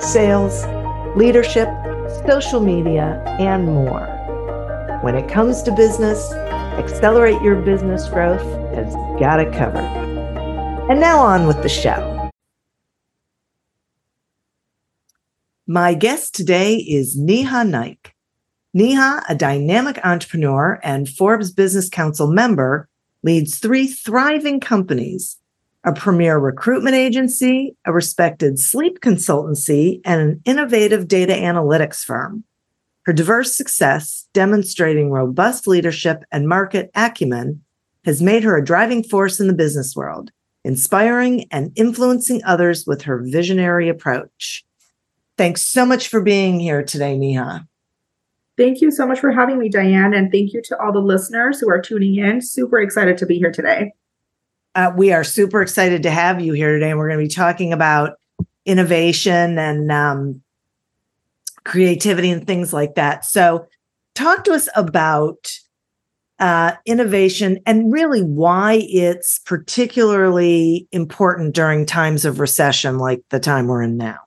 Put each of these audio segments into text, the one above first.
sales, leadership, social media, and more. When it comes to business, Accelerate Your Business Growth has got it covered. And now on with the show. My guest today is Neha Naik. Neha, a dynamic entrepreneur and Forbes Business Council member, leads three thriving companies a premier recruitment agency, a respected sleep consultancy, and an innovative data analytics firm. Her diverse success, demonstrating robust leadership and market acumen, has made her a driving force in the business world, inspiring and influencing others with her visionary approach. Thanks so much for being here today, Neha. Thank you so much for having me, Diane. And thank you to all the listeners who are tuning in. Super excited to be here today. Uh, we are super excited to have you here today. And we're going to be talking about innovation and um, creativity and things like that. So, talk to us about uh, innovation and really why it's particularly important during times of recession like the time we're in now.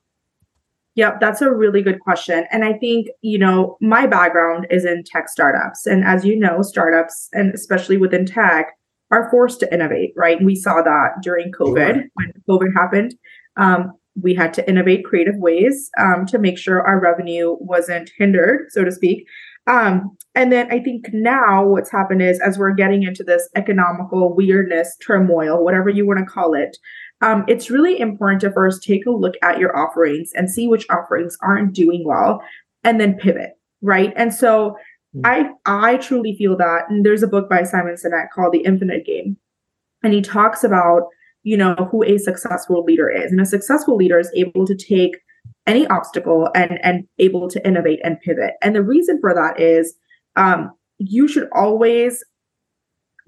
Yep, that's a really good question. And I think, you know, my background is in tech startups. And as you know, startups, and especially within tech, are forced to innovate, right? we saw that during COVID sure. when COVID happened. Um, we had to innovate creative ways um, to make sure our revenue wasn't hindered, so to speak. Um, and then I think now what's happened is as we're getting into this economical weirdness, turmoil, whatever you want to call it, um, it's really important to first take a look at your offerings and see which offerings aren't doing well and then pivot, right? And so. I I truly feel that. And there's a book by Simon Sinek called The Infinite Game. And he talks about, you know, who a successful leader is. And a successful leader is able to take any obstacle and and able to innovate and pivot. And the reason for that is um, you should always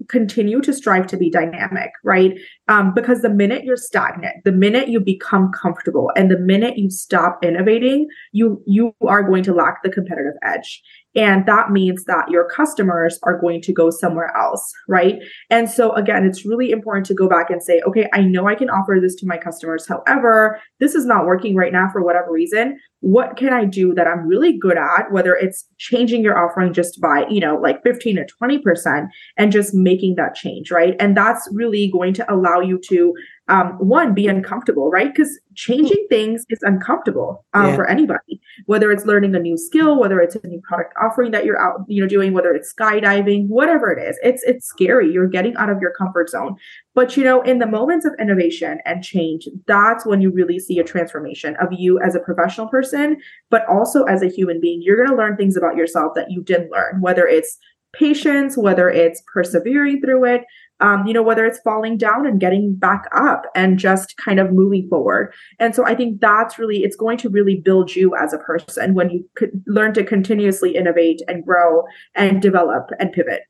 continue to strive to be dynamic, right? Um, because the minute you're stagnant, the minute you become comfortable, and the minute you stop innovating, you you are going to lack the competitive edge. And that means that your customers are going to go somewhere else, right? And so, again, it's really important to go back and say, okay, I know I can offer this to my customers. However, this is not working right now for whatever reason. What can I do that I'm really good at, whether it's changing your offering just by, you know, like 15 or 20% and just making that change, right? And that's really going to allow you to um, one be uncomfortable right? Because changing things is uncomfortable um, yeah. for anybody. Whether it's learning a new skill whether it's a new product offering that you're out you know doing whether it's skydiving whatever it is it's it's scary. You're getting out of your comfort zone. But you know in the moments of innovation and change that's when you really see a transformation of you as a professional person but also as a human being. You're going to learn things about yourself that you didn't learn whether it's patience whether it's persevering through it um, you know, whether it's falling down and getting back up and just kind of moving forward. And so I think that's really, it's going to really build you as a person when you could learn to continuously innovate and grow and develop and pivot.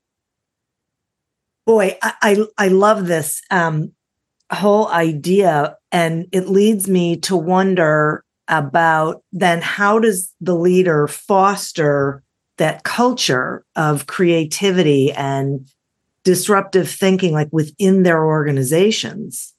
Boy, I, I, I love this um, whole idea. And it leads me to wonder about then how does the leader foster that culture of creativity and disruptive thinking like within their organizations?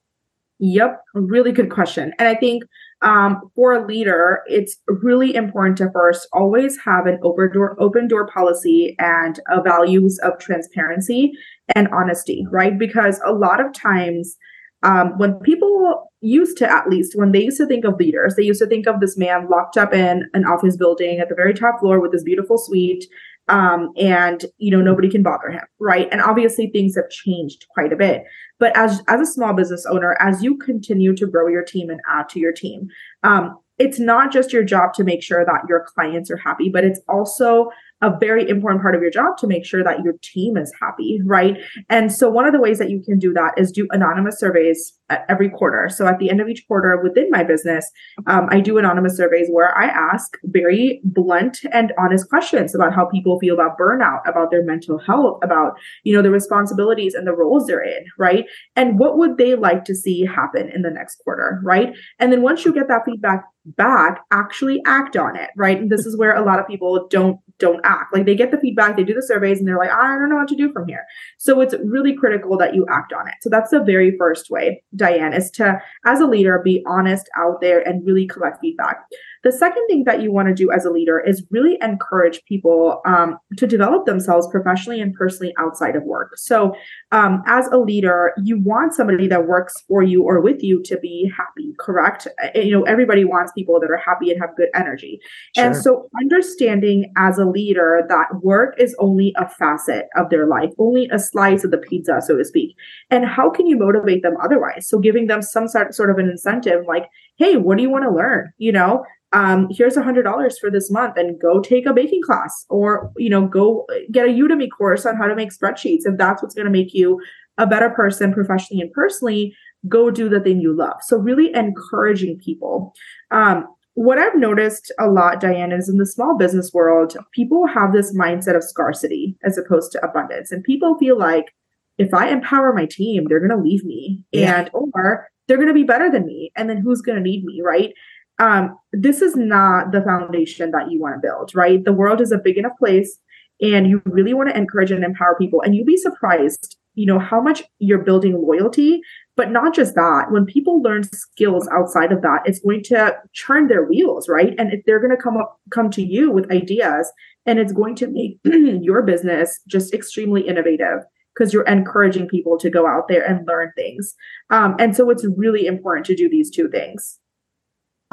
Yep, really good question. And I think um, for a leader, it's really important to first always have an open door, open door policy and a values of transparency and honesty, right? Because a lot of times, um, when people used to, at least when they used to think of leaders, they used to think of this man locked up in an office building at the very top floor with this beautiful suite um, and you know nobody can bother him right? And obviously things have changed quite a bit. But as as a small business owner as you continue to grow your team and add to your team um, it's not just your job to make sure that your clients are happy but it's also a very important part of your job to make sure that your team is happy, right? And so one of the ways that you can do that is do anonymous surveys every quarter. So at the end of each quarter within my business, um, I do anonymous surveys where I ask very blunt and honest questions about how people feel about burnout, about their mental health, about you know the responsibilities and the roles they're in, right? And what would they like to see happen in the next quarter, right? And then once you get that feedback back actually act on it right? And this is where a lot of people don't don't act. Like they get the feedback they do the surveys and they're like i don't know what to do from here. So it's really critical that you act on it. So that's the very first way diane is to as a leader be honest out there and really collect feedback the second thing that you want to do as a leader is really encourage people um, to develop themselves professionally and personally outside of work. So, um, as a leader, you want somebody that works for you or with you to be happy, correct? Uh, you know, everybody wants people that are happy and have good energy. Sure. And so, understanding as a leader that work is only a facet of their life, only a slice of the pizza, so to speak. And how can you motivate them otherwise? So, giving them some sort, sort of an incentive like, hey, what do you want to learn? You know, um, here's a hundred dollars for this month and go take a baking class or you know go get a udemy course on how to make spreadsheets. If that's what's going to make you a better person professionally and personally go do the thing you love. So really encouraging people. Um, what i've noticed a lot diane is in the small business world people have this mindset of scarcity as opposed to abundance. And people feel like if i empower my team they're going to leave me. Yeah. and or they're going to be better than me. And then who's going to need me right um, this is not the foundation that you want to build, right? The world is a big enough place and you really want to encourage and empower people. And you'll be surprised, you know, how much you're building loyalty. But not just that, when people learn skills outside of that, it's going to churn their wheels, right? And if they're going to come up, come to you with ideas, and it's going to make your business just extremely innovative because you're encouraging people to go out there and learn things. Um, and so it's really important to do these two things.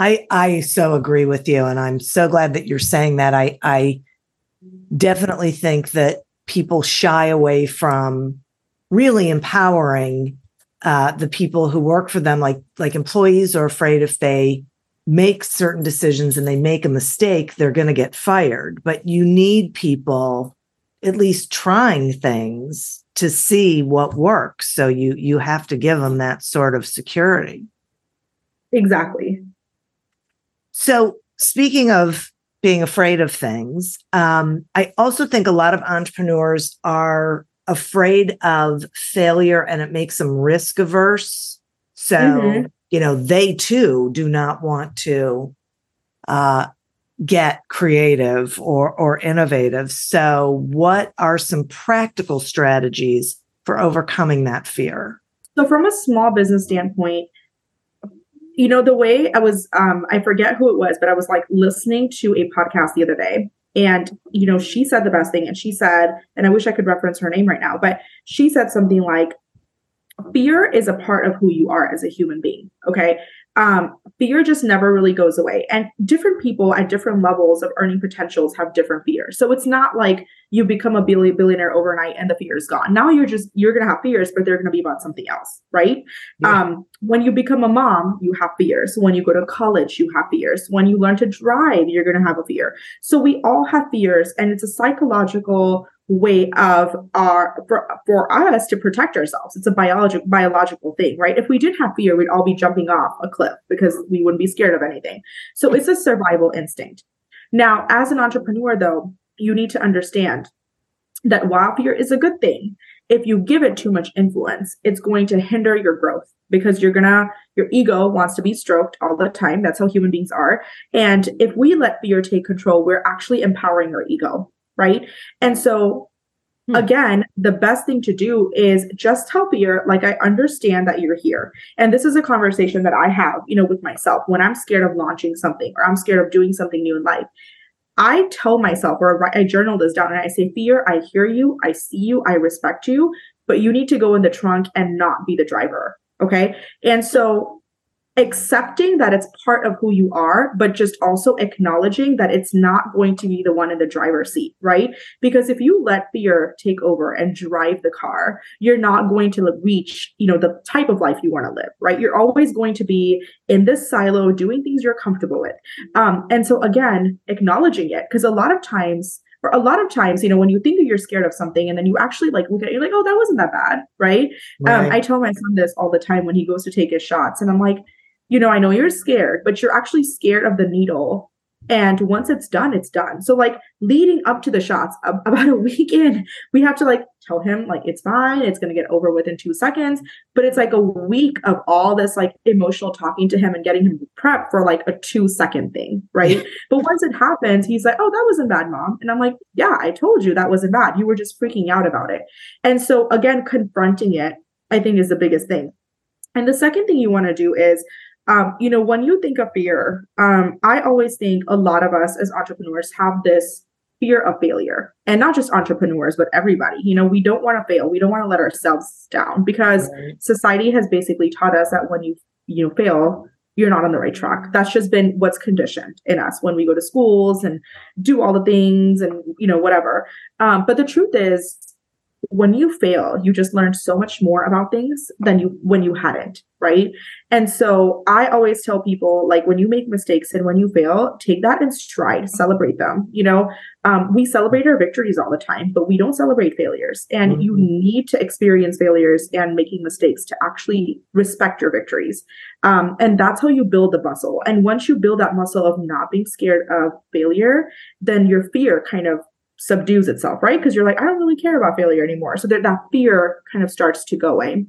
I I so agree with you, and I'm so glad that you're saying that. I I definitely think that people shy away from really empowering uh, the people who work for them. Like like employees are afraid if they make certain decisions and they make a mistake, they're going to get fired. But you need people at least trying things to see what works. So you you have to give them that sort of security. Exactly. So, speaking of being afraid of things, um, I also think a lot of entrepreneurs are afraid of failure and it makes them risk averse. So, mm-hmm. you know, they too do not want to uh, get creative or, or innovative. So, what are some practical strategies for overcoming that fear? So, from a small business standpoint, you know the way i was um i forget who it was but i was like listening to a podcast the other day and you know she said the best thing and she said and i wish i could reference her name right now but she said something like fear is a part of who you are as a human being okay um, fear just never really goes away. And different people at different levels of earning potentials have different fears. So it's not like you become a billionaire overnight and the fear is gone. Now you're just, you're going to have fears, but they're going to be about something else, right? Yeah. Um, when you become a mom, you have fears. When you go to college, you have fears. When you learn to drive, you're going to have a fear. So we all have fears and it's a psychological way of our for, for us to protect ourselves. It's a biological biological thing, right? If we didn't have fear, we'd all be jumping off a cliff because we wouldn't be scared of anything. So it's a survival instinct. Now, as an entrepreneur, though, you need to understand that while fear is a good thing, if you give it too much influence, it's going to hinder your growth because you're gonna your ego wants to be stroked all the time. That's how human beings are. And if we let fear take control, we're actually empowering our ego right? And so Hmm. Again, the best thing to do is just tell fear, like, I understand that you're here. And this is a conversation that I have, you know, with myself when I'm scared of launching something or I'm scared of doing something new in life. I tell myself, or I journal this down and I say, Fear, I hear you, I see you, I respect you, but you need to go in the trunk and not be the driver. Okay. And so accepting that it's part of who you are, but just also acknowledging that it's not going to be the one in the driver's seat, right? Because if you let fear take over and drive the car, you're not going to reach, you know, the type of life you want to live, right? You're always going to be in this silo doing things you're comfortable with. Um, and so again, acknowledging it, because a lot of times or a lot of times, you know, when you think you're scared of something and then you actually like look at it, you're like, oh, that wasn't that bad, right? right. Um, I tell my son this all the time when he goes to take his shots, and I'm like, you know, I know you're scared, but you're actually scared of the needle and once it's done, it's done. So like leading up to the shots, about a week in, we have to like tell him like it's fine, it's gonna get over within two seconds. But it's like a week of all this like emotional talking to him and getting him prepped for like a two second thing, right? but once it happens, he's like, "Oh, that wasn't bad, mom," and I'm like, "Yeah, I told you that wasn't bad. You were just freaking out about it." And so again, confronting it, I think, is the biggest thing. And the second thing you want to do is um, you know, when you think of fear, um, I always think a lot of us as entrepreneurs have this fear of failure. And not just entrepreneurs but everybody. You know we don't want to fail. We don't want to let ourselves down because right. society has basically taught us that when you you know fail you're not on the right track. That's just been what's conditioned in us when we go to schools and do all the things and you know whatever. Um, but the truth is when you fail, you just learn so much more about things than you when you hadn't, right? And so I always tell people like when you make mistakes and when you fail, take that in stride, celebrate them. You know, um, we celebrate our victories all the time, but we don't celebrate failures. And mm-hmm. you need to experience failures and making mistakes to actually respect your victories. Um, and that's how you build the muscle. And once you build that muscle of not being scared of failure, then your fear kind of subdues itself, right? Because you're like, I don't really care about failure anymore. So that, that fear kind of starts to go away.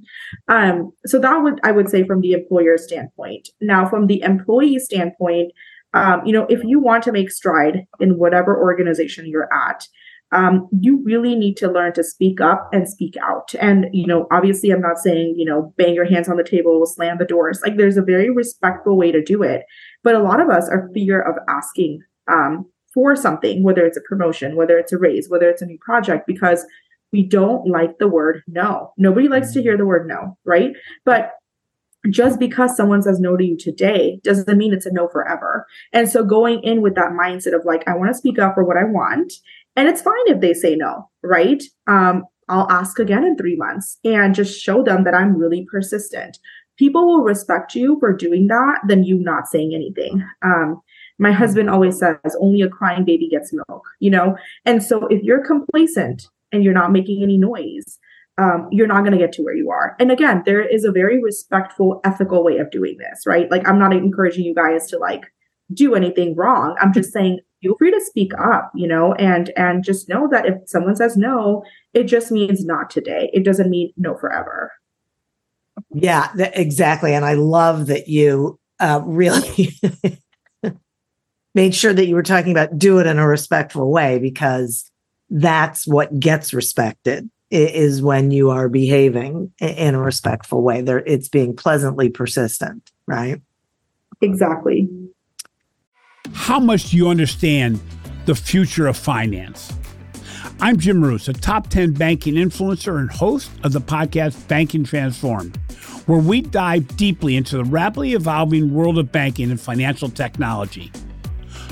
Um, so that would I would say from the employer standpoint. Now, from the employee standpoint, um, you know, if you want to make stride in whatever organization you're at, um, you really need to learn to speak up and speak out. And, you know, obviously, I'm not saying, you know, bang your hands on the table, slam the doors. Like, there's a very respectful way to do it. But a lot of us are fear of asking um, for something, whether it's a promotion, whether it's a raise, whether it's a new project, because we don't like the word no. Nobody likes to hear the word no, right? But just because someone says no to you today doesn't mean it's a no forever. And so going in with that mindset of like, I want to speak up for what I want. And it's fine if they say no, right? Um, I'll ask again in three months and just show them that I'm really persistent. People will respect you for doing that than you not saying anything. Um, my husband always says, only a crying baby gets milk, you know? And so if you're complacent and you're not making any noise, um, you're not going to get to where you are. And again, there is a very respectful, ethical way of doing this, right? Like, I'm not encouraging you guys to like do anything wrong. I'm just saying, feel free to speak up, you know, and and just know that if someone says no, it just means not today. It doesn't mean no forever. Yeah, th- exactly. And I love that you uh, really made sure that you were talking about do it in a respectful way because that's what gets respected is when you are behaving in a respectful way. There it's being pleasantly persistent right? Exactly. How much do you understand the future of finance? I'm jim marous a top 10 banking influencer and host of the podcast banking transformed where we dive deeply into the rapidly evolving world of banking and financial technology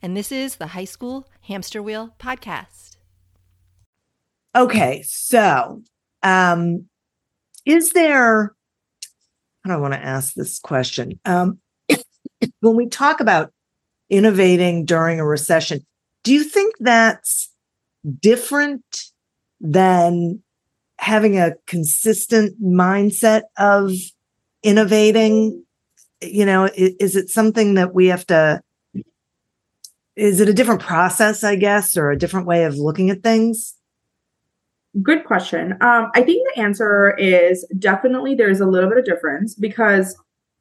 and this is the High School Hamster Wheel Podcast. Okay, so um, is there, I don't want to ask this question. Um, when we talk about innovating during a recession, do you think that's different than having a consistent mindset of innovating? You know, is, is it something that we have to is it a different process, I guess, or a different way of looking at things? good question. Um, I think the answer is definitely there's a little bit of difference because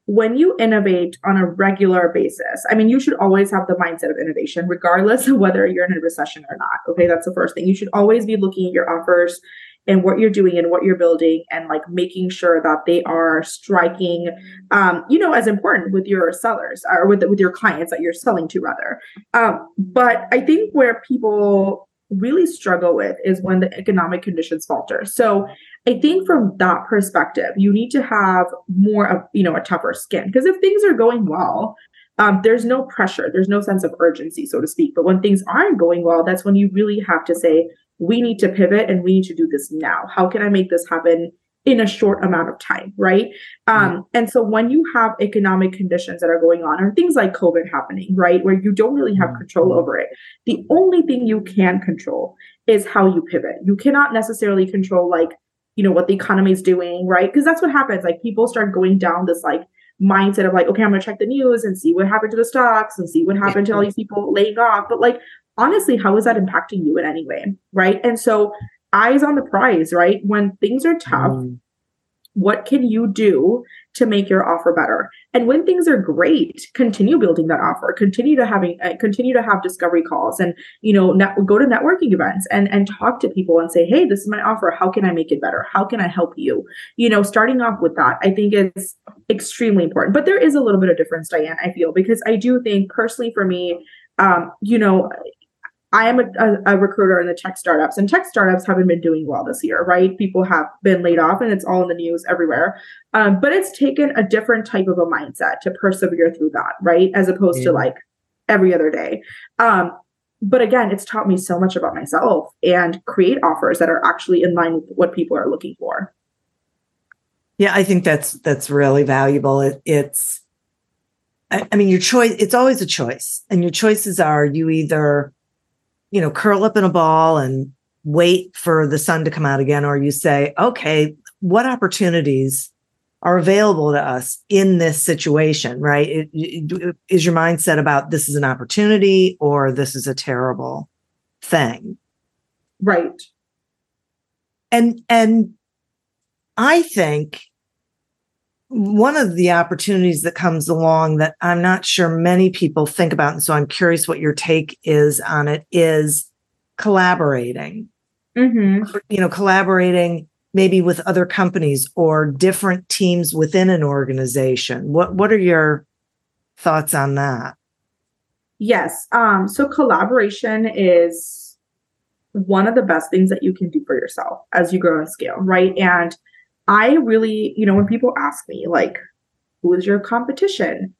when you innovate on a regular basis, I mean, you should always have the mindset of innovation, regardless of whether you're in a recession or not. Okay, that's the first thing. You should always be looking at your offers and what you're doing and what you're building and like making sure that they are striking um, you know as important with your sellers or with with your clients that you're selling to rather. Um, but i think where people really struggle with is when the economic conditions falter. So i think from that perspective you need to have more of you know a tougher skin. Because if things are going well um, there's no pressure there's no sense of urgency so to speak. But when things aren't going well that's when you really have to say we need to pivot and we need to do this now. How can I make this happen in a short amount of time, right? Um, mm-hmm. And so when you have economic conditions that are going on, or things like COVID happening, right, where you don't really have control mm-hmm. over it, the only thing you can control is how you pivot. You cannot necessarily control like you know what the economy is doing, right? Because that's what happens. Like people start going down this like mindset of like, okay, I'm gonna check the news and see what happened to the stocks and see what happened to all these people laying off. But like honestly, how is that impacting you in any way? Right. And so, eyes on the prize, right? When things are tough, mm. what can you do to make your offer better? And when things are great, continue building that offer. Continue to having uh, continue to have discovery calls, and you know, net, go to networking events and and talk to people and say, hey, this is my offer. How can I make it better? How can I help you? You know, starting off with that, I think is extremely important. But there is a little bit of difference, Diane. I feel because I do think personally for me, um, you know, I am a, a, a, recruiter in the tech startups, and tech startups haven't been doing well this year, right? People have been laid off, and it's all in the news everywhere. Um, but it's taken a different type of a mindset to persevere through that, right? As opposed yeah. to like every other day. Um, but again, it's taught me so much about myself and create offers that are actually in line with what people are looking for. Yeah, I think that's that's really valuable. It, it's, I, I mean, your choice. It's always a choice, and your choices are you either you know, curl up in a ball and wait for the sun to come out again, or you say, okay, what opportunities are available to us in this situation, right? It, it, is your mindset about this is an opportunity or this is a terrible thing? Right. And and I think one of the opportunities that comes along that I'm not sure many people think about, and so I'm curious what your take is on it, is collaborating. Mm-hmm. You know, collaborating maybe with other companies or different teams within an organization. What What are your thoughts on that? Yes. Um, so collaboration is one of the best things that you can do for yourself as you grow and scale, right? And I really, you know, when people ask me, like, who is your competition?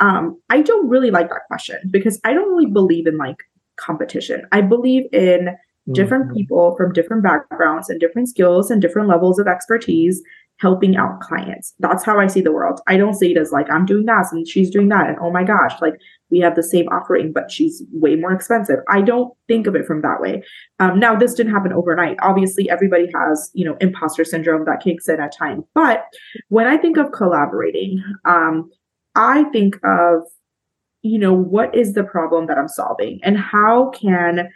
Um, I don't really like that question because I don't really believe in like competition. I believe in different mm-hmm. people from different backgrounds and different skills and different levels of expertise helping out clients. That's how I see the world. I don't see it as like I'm doing that and she's doing that and oh my gosh, like we have the same offering but she's way more expensive. I don't think of it from that way. Um, now this didn't happen overnight. Obviously everybody has, you know, imposter syndrome that kicks in at times. But when I think of collaborating, um, I think of you know what is the problem that I'm solving and how can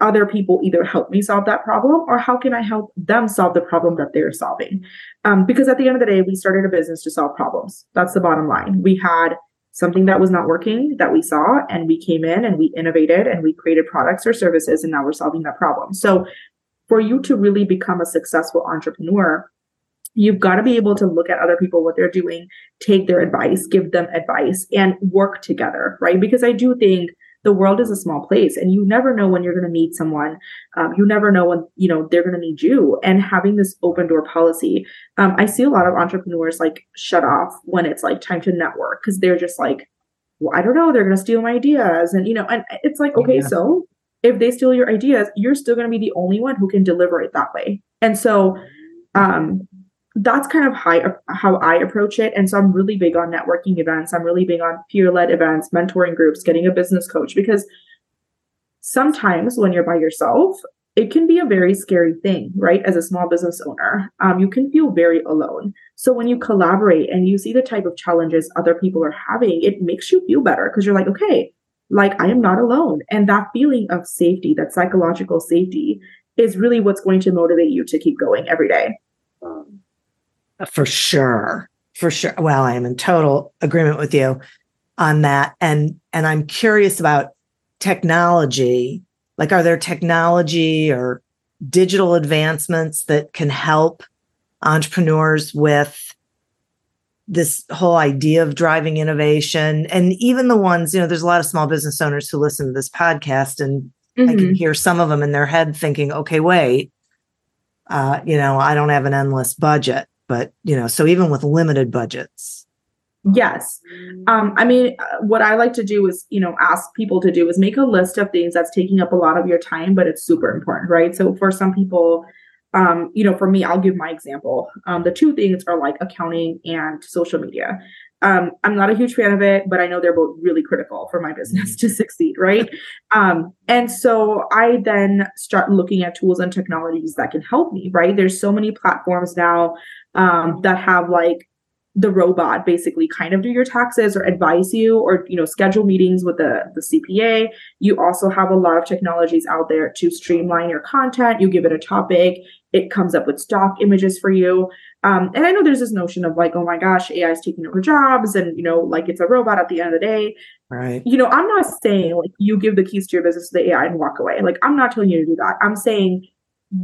other people either help me solve that problem or how can I help them solve the problem that they're solving? Um, because at the end of the day, we started a business to solve problems. That's the bottom line. We had something that was not working that we saw, and we came in and we innovated and we created products or services, and now we're solving that problem. So, for you to really become a successful entrepreneur, you've got to be able to look at other people what they're doing take their advice give them advice and work together right because i do think the world is a small place and you never know when you're going to meet someone. Um, you never know when you know they're going to need you. And having this open door policy um, i see a lot of entrepreneurs like shut off when it's like time to network because they're just like well i don't know they're going to steal my ideas. And you know and it's like okay yeah. so if they steal your ideas you're still going to be the only one who can deliver it that way. And so um that's kind of how, how I approach it. And so I'm really big on networking events. I'm really big on peer led events, mentoring groups, getting a business coach, because sometimes when you're by yourself, it can be a very scary thing, right? As a small business owner, um, you can feel very alone. So when you collaborate and you see the type of challenges other people are having, it makes you feel better because you're like, okay, like I am not alone. And that feeling of safety, that psychological safety, is really what's going to motivate you to keep going every day. For sure. For sure. Well, I am in total agreement with you on that. And and I'm curious about technology. Like are there technology or digital advancements that can help entrepreneurs with this whole idea of driving innovation and even the ones you know there's a lot of small business owners who listen to this podcast and mm-hmm. i can mm-hmm. hear some of them in their head thinking okay wait uh, you know i don't have an endless budget but you know so even with limited budgets yes um, i mean uh, what i like to do is you know ask people to do is make a list of things that's taking up a lot of your time but it's super important right so for some people um, you know, for me, I'll give my example. Um, the two things are like accounting and social media. Um, I'm not a huge fan of it, but I know they're both really critical for my business to succeed, right? Um, and so I then start looking at tools and technologies that can help me, right? There's so many platforms now um, that have like the robot basically kind of do your taxes or advise you or you know schedule meetings with the, the cpa you also have a lot of technologies out there to streamline your content. You give it a topic. It comes up with stock images for you. Um, and i know there's this notion of like oh my gosh ai is taking over jobs and you know like it's a robot at the end of the day. Right. You know i'm not saying like you give the keys to your business to the ai and walk away. Like i'm not telling you to do that. I'm saying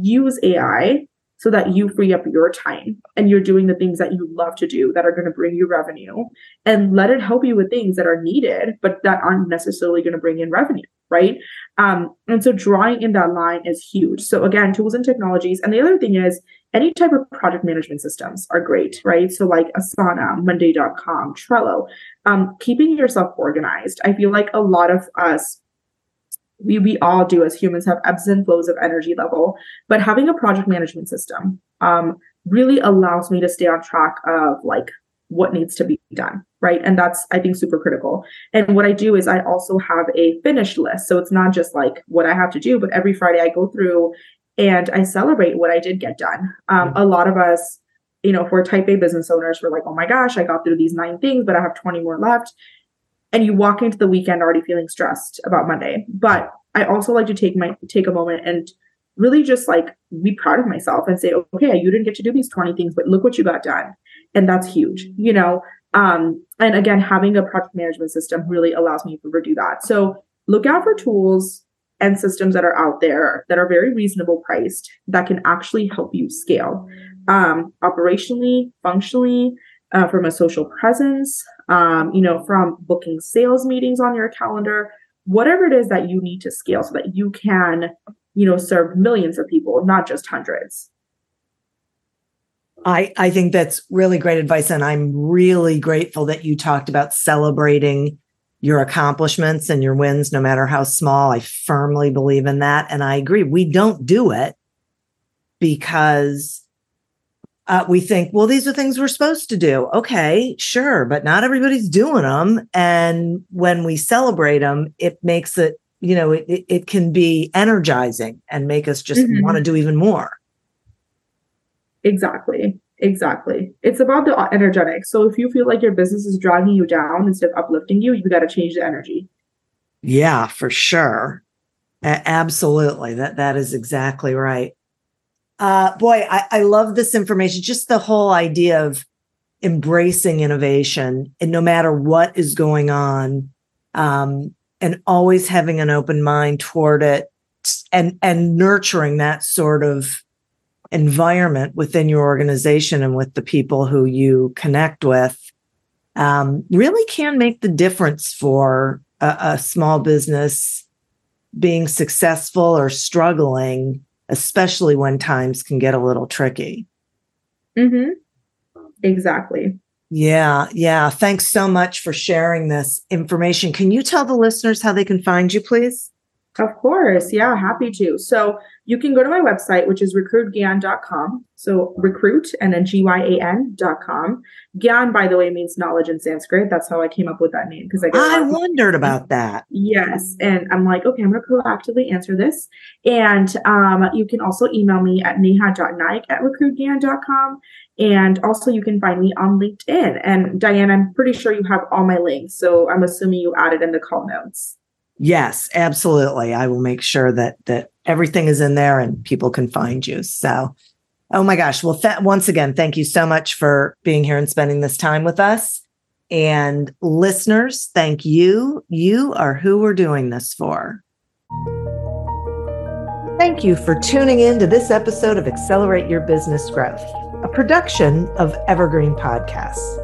use ai so that you free up your time and you're doing the things that you love to do that are going to bring you revenue and let it help you with things that are needed but that aren't necessarily going to bring in revenue right? Um, and so drawing in that line is huge. So again tools and technologies and the other thing is any type of project management systems are great right? So like asana monday.com trello. Um, keeping yourself organized. I feel like a lot of us we we all do as humans have ebbs and flows of energy level. But having a project management system um, really allows me to stay on track of like what needs to be done right? And that's i think super critical. And what i do is i also have a finished list. So it's not just like what i have to do but every friday i go through and i celebrate what i did get done. Um, mm-hmm. a lot of us you know if we're type a business owners we're like oh my gosh i got through these nine things but i have 20 more left and you walk into the weekend already feeling stressed about Monday. But I also like to take my take a moment and really just like be proud of myself and say, okay, you didn't get to do these 20 things, but look what you got done. And that's huge, you know. Um, and again, having a project management system really allows me to do that. So look out for tools and systems that are out there that are very reasonable priced that can actually help you scale um, operationally, functionally, uh, from a social presence, um, you know, from booking sales meetings on your calendar, whatever it is that you need to scale so that you can, you know, serve millions of people, not just hundreds. I, I think that's really great advice. And I'm really grateful that you talked about celebrating your accomplishments and your wins, no matter how small. I firmly believe in that. And I agree. We don't do it because uh, we think, well, these are things we're supposed to do. Okay, sure, but not everybody's doing them. And when we celebrate them, it makes it, you know, it, it can be energizing and make us just mm-hmm. want to do even more. Exactly. Exactly. It's about the energetic. So if you feel like your business is dragging you down instead of uplifting you, you got to change the energy. Yeah, for sure. A- absolutely. That that is exactly right. Uh, boy, I, I love this information. Just the whole idea of embracing innovation and no matter what is going on, um, and always having an open mind toward it and, and nurturing that sort of environment within your organization and with the people who you connect with um, really can make the difference for a, a small business being successful or struggling especially when times can get a little tricky. Mm-hmm. Exactly. Yeah, yeah. Thanks so much for sharing this information. Can you tell the listeners how they can find you, please? Of course. Yeah, happy to. So you can go to my website, which is recruitgyan.com. So recruit and then G-Y-A-N.com. Gyan, by the way, means knowledge in Sanskrit. That's how I came up with that name. Because I, I wondered about that. Yes. And I'm like, okay, I'm going to proactively answer this. And um, you can also email me at neha.naik at recruitgyan.com. And also you can find me on LinkedIn. And Diane, I'm pretty sure you have all my links. So I'm assuming you added in the call notes. Yes, absolutely. I will make sure that that everything is in there and people can find you. So, oh my gosh. Well, th- once again, thank you so much for being here and spending this time with us. And listeners, thank you. You are who we're doing this for. Thank you for tuning in to this episode of Accelerate Your Business Growth, a production of Evergreen Podcasts.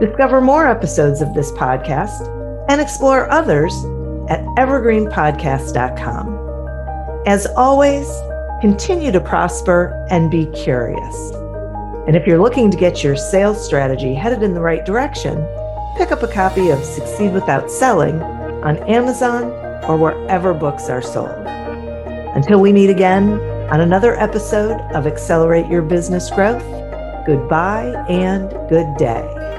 Discover more episodes of this podcast and explore others at evergreenpodcast.com. As always, continue to prosper and be curious. And if you're looking to get your sales strategy headed in the right direction, pick up a copy of Succeed Without Selling on Amazon or wherever books are sold. Until we meet again on another episode of Accelerate Your Business Growth, goodbye and good day.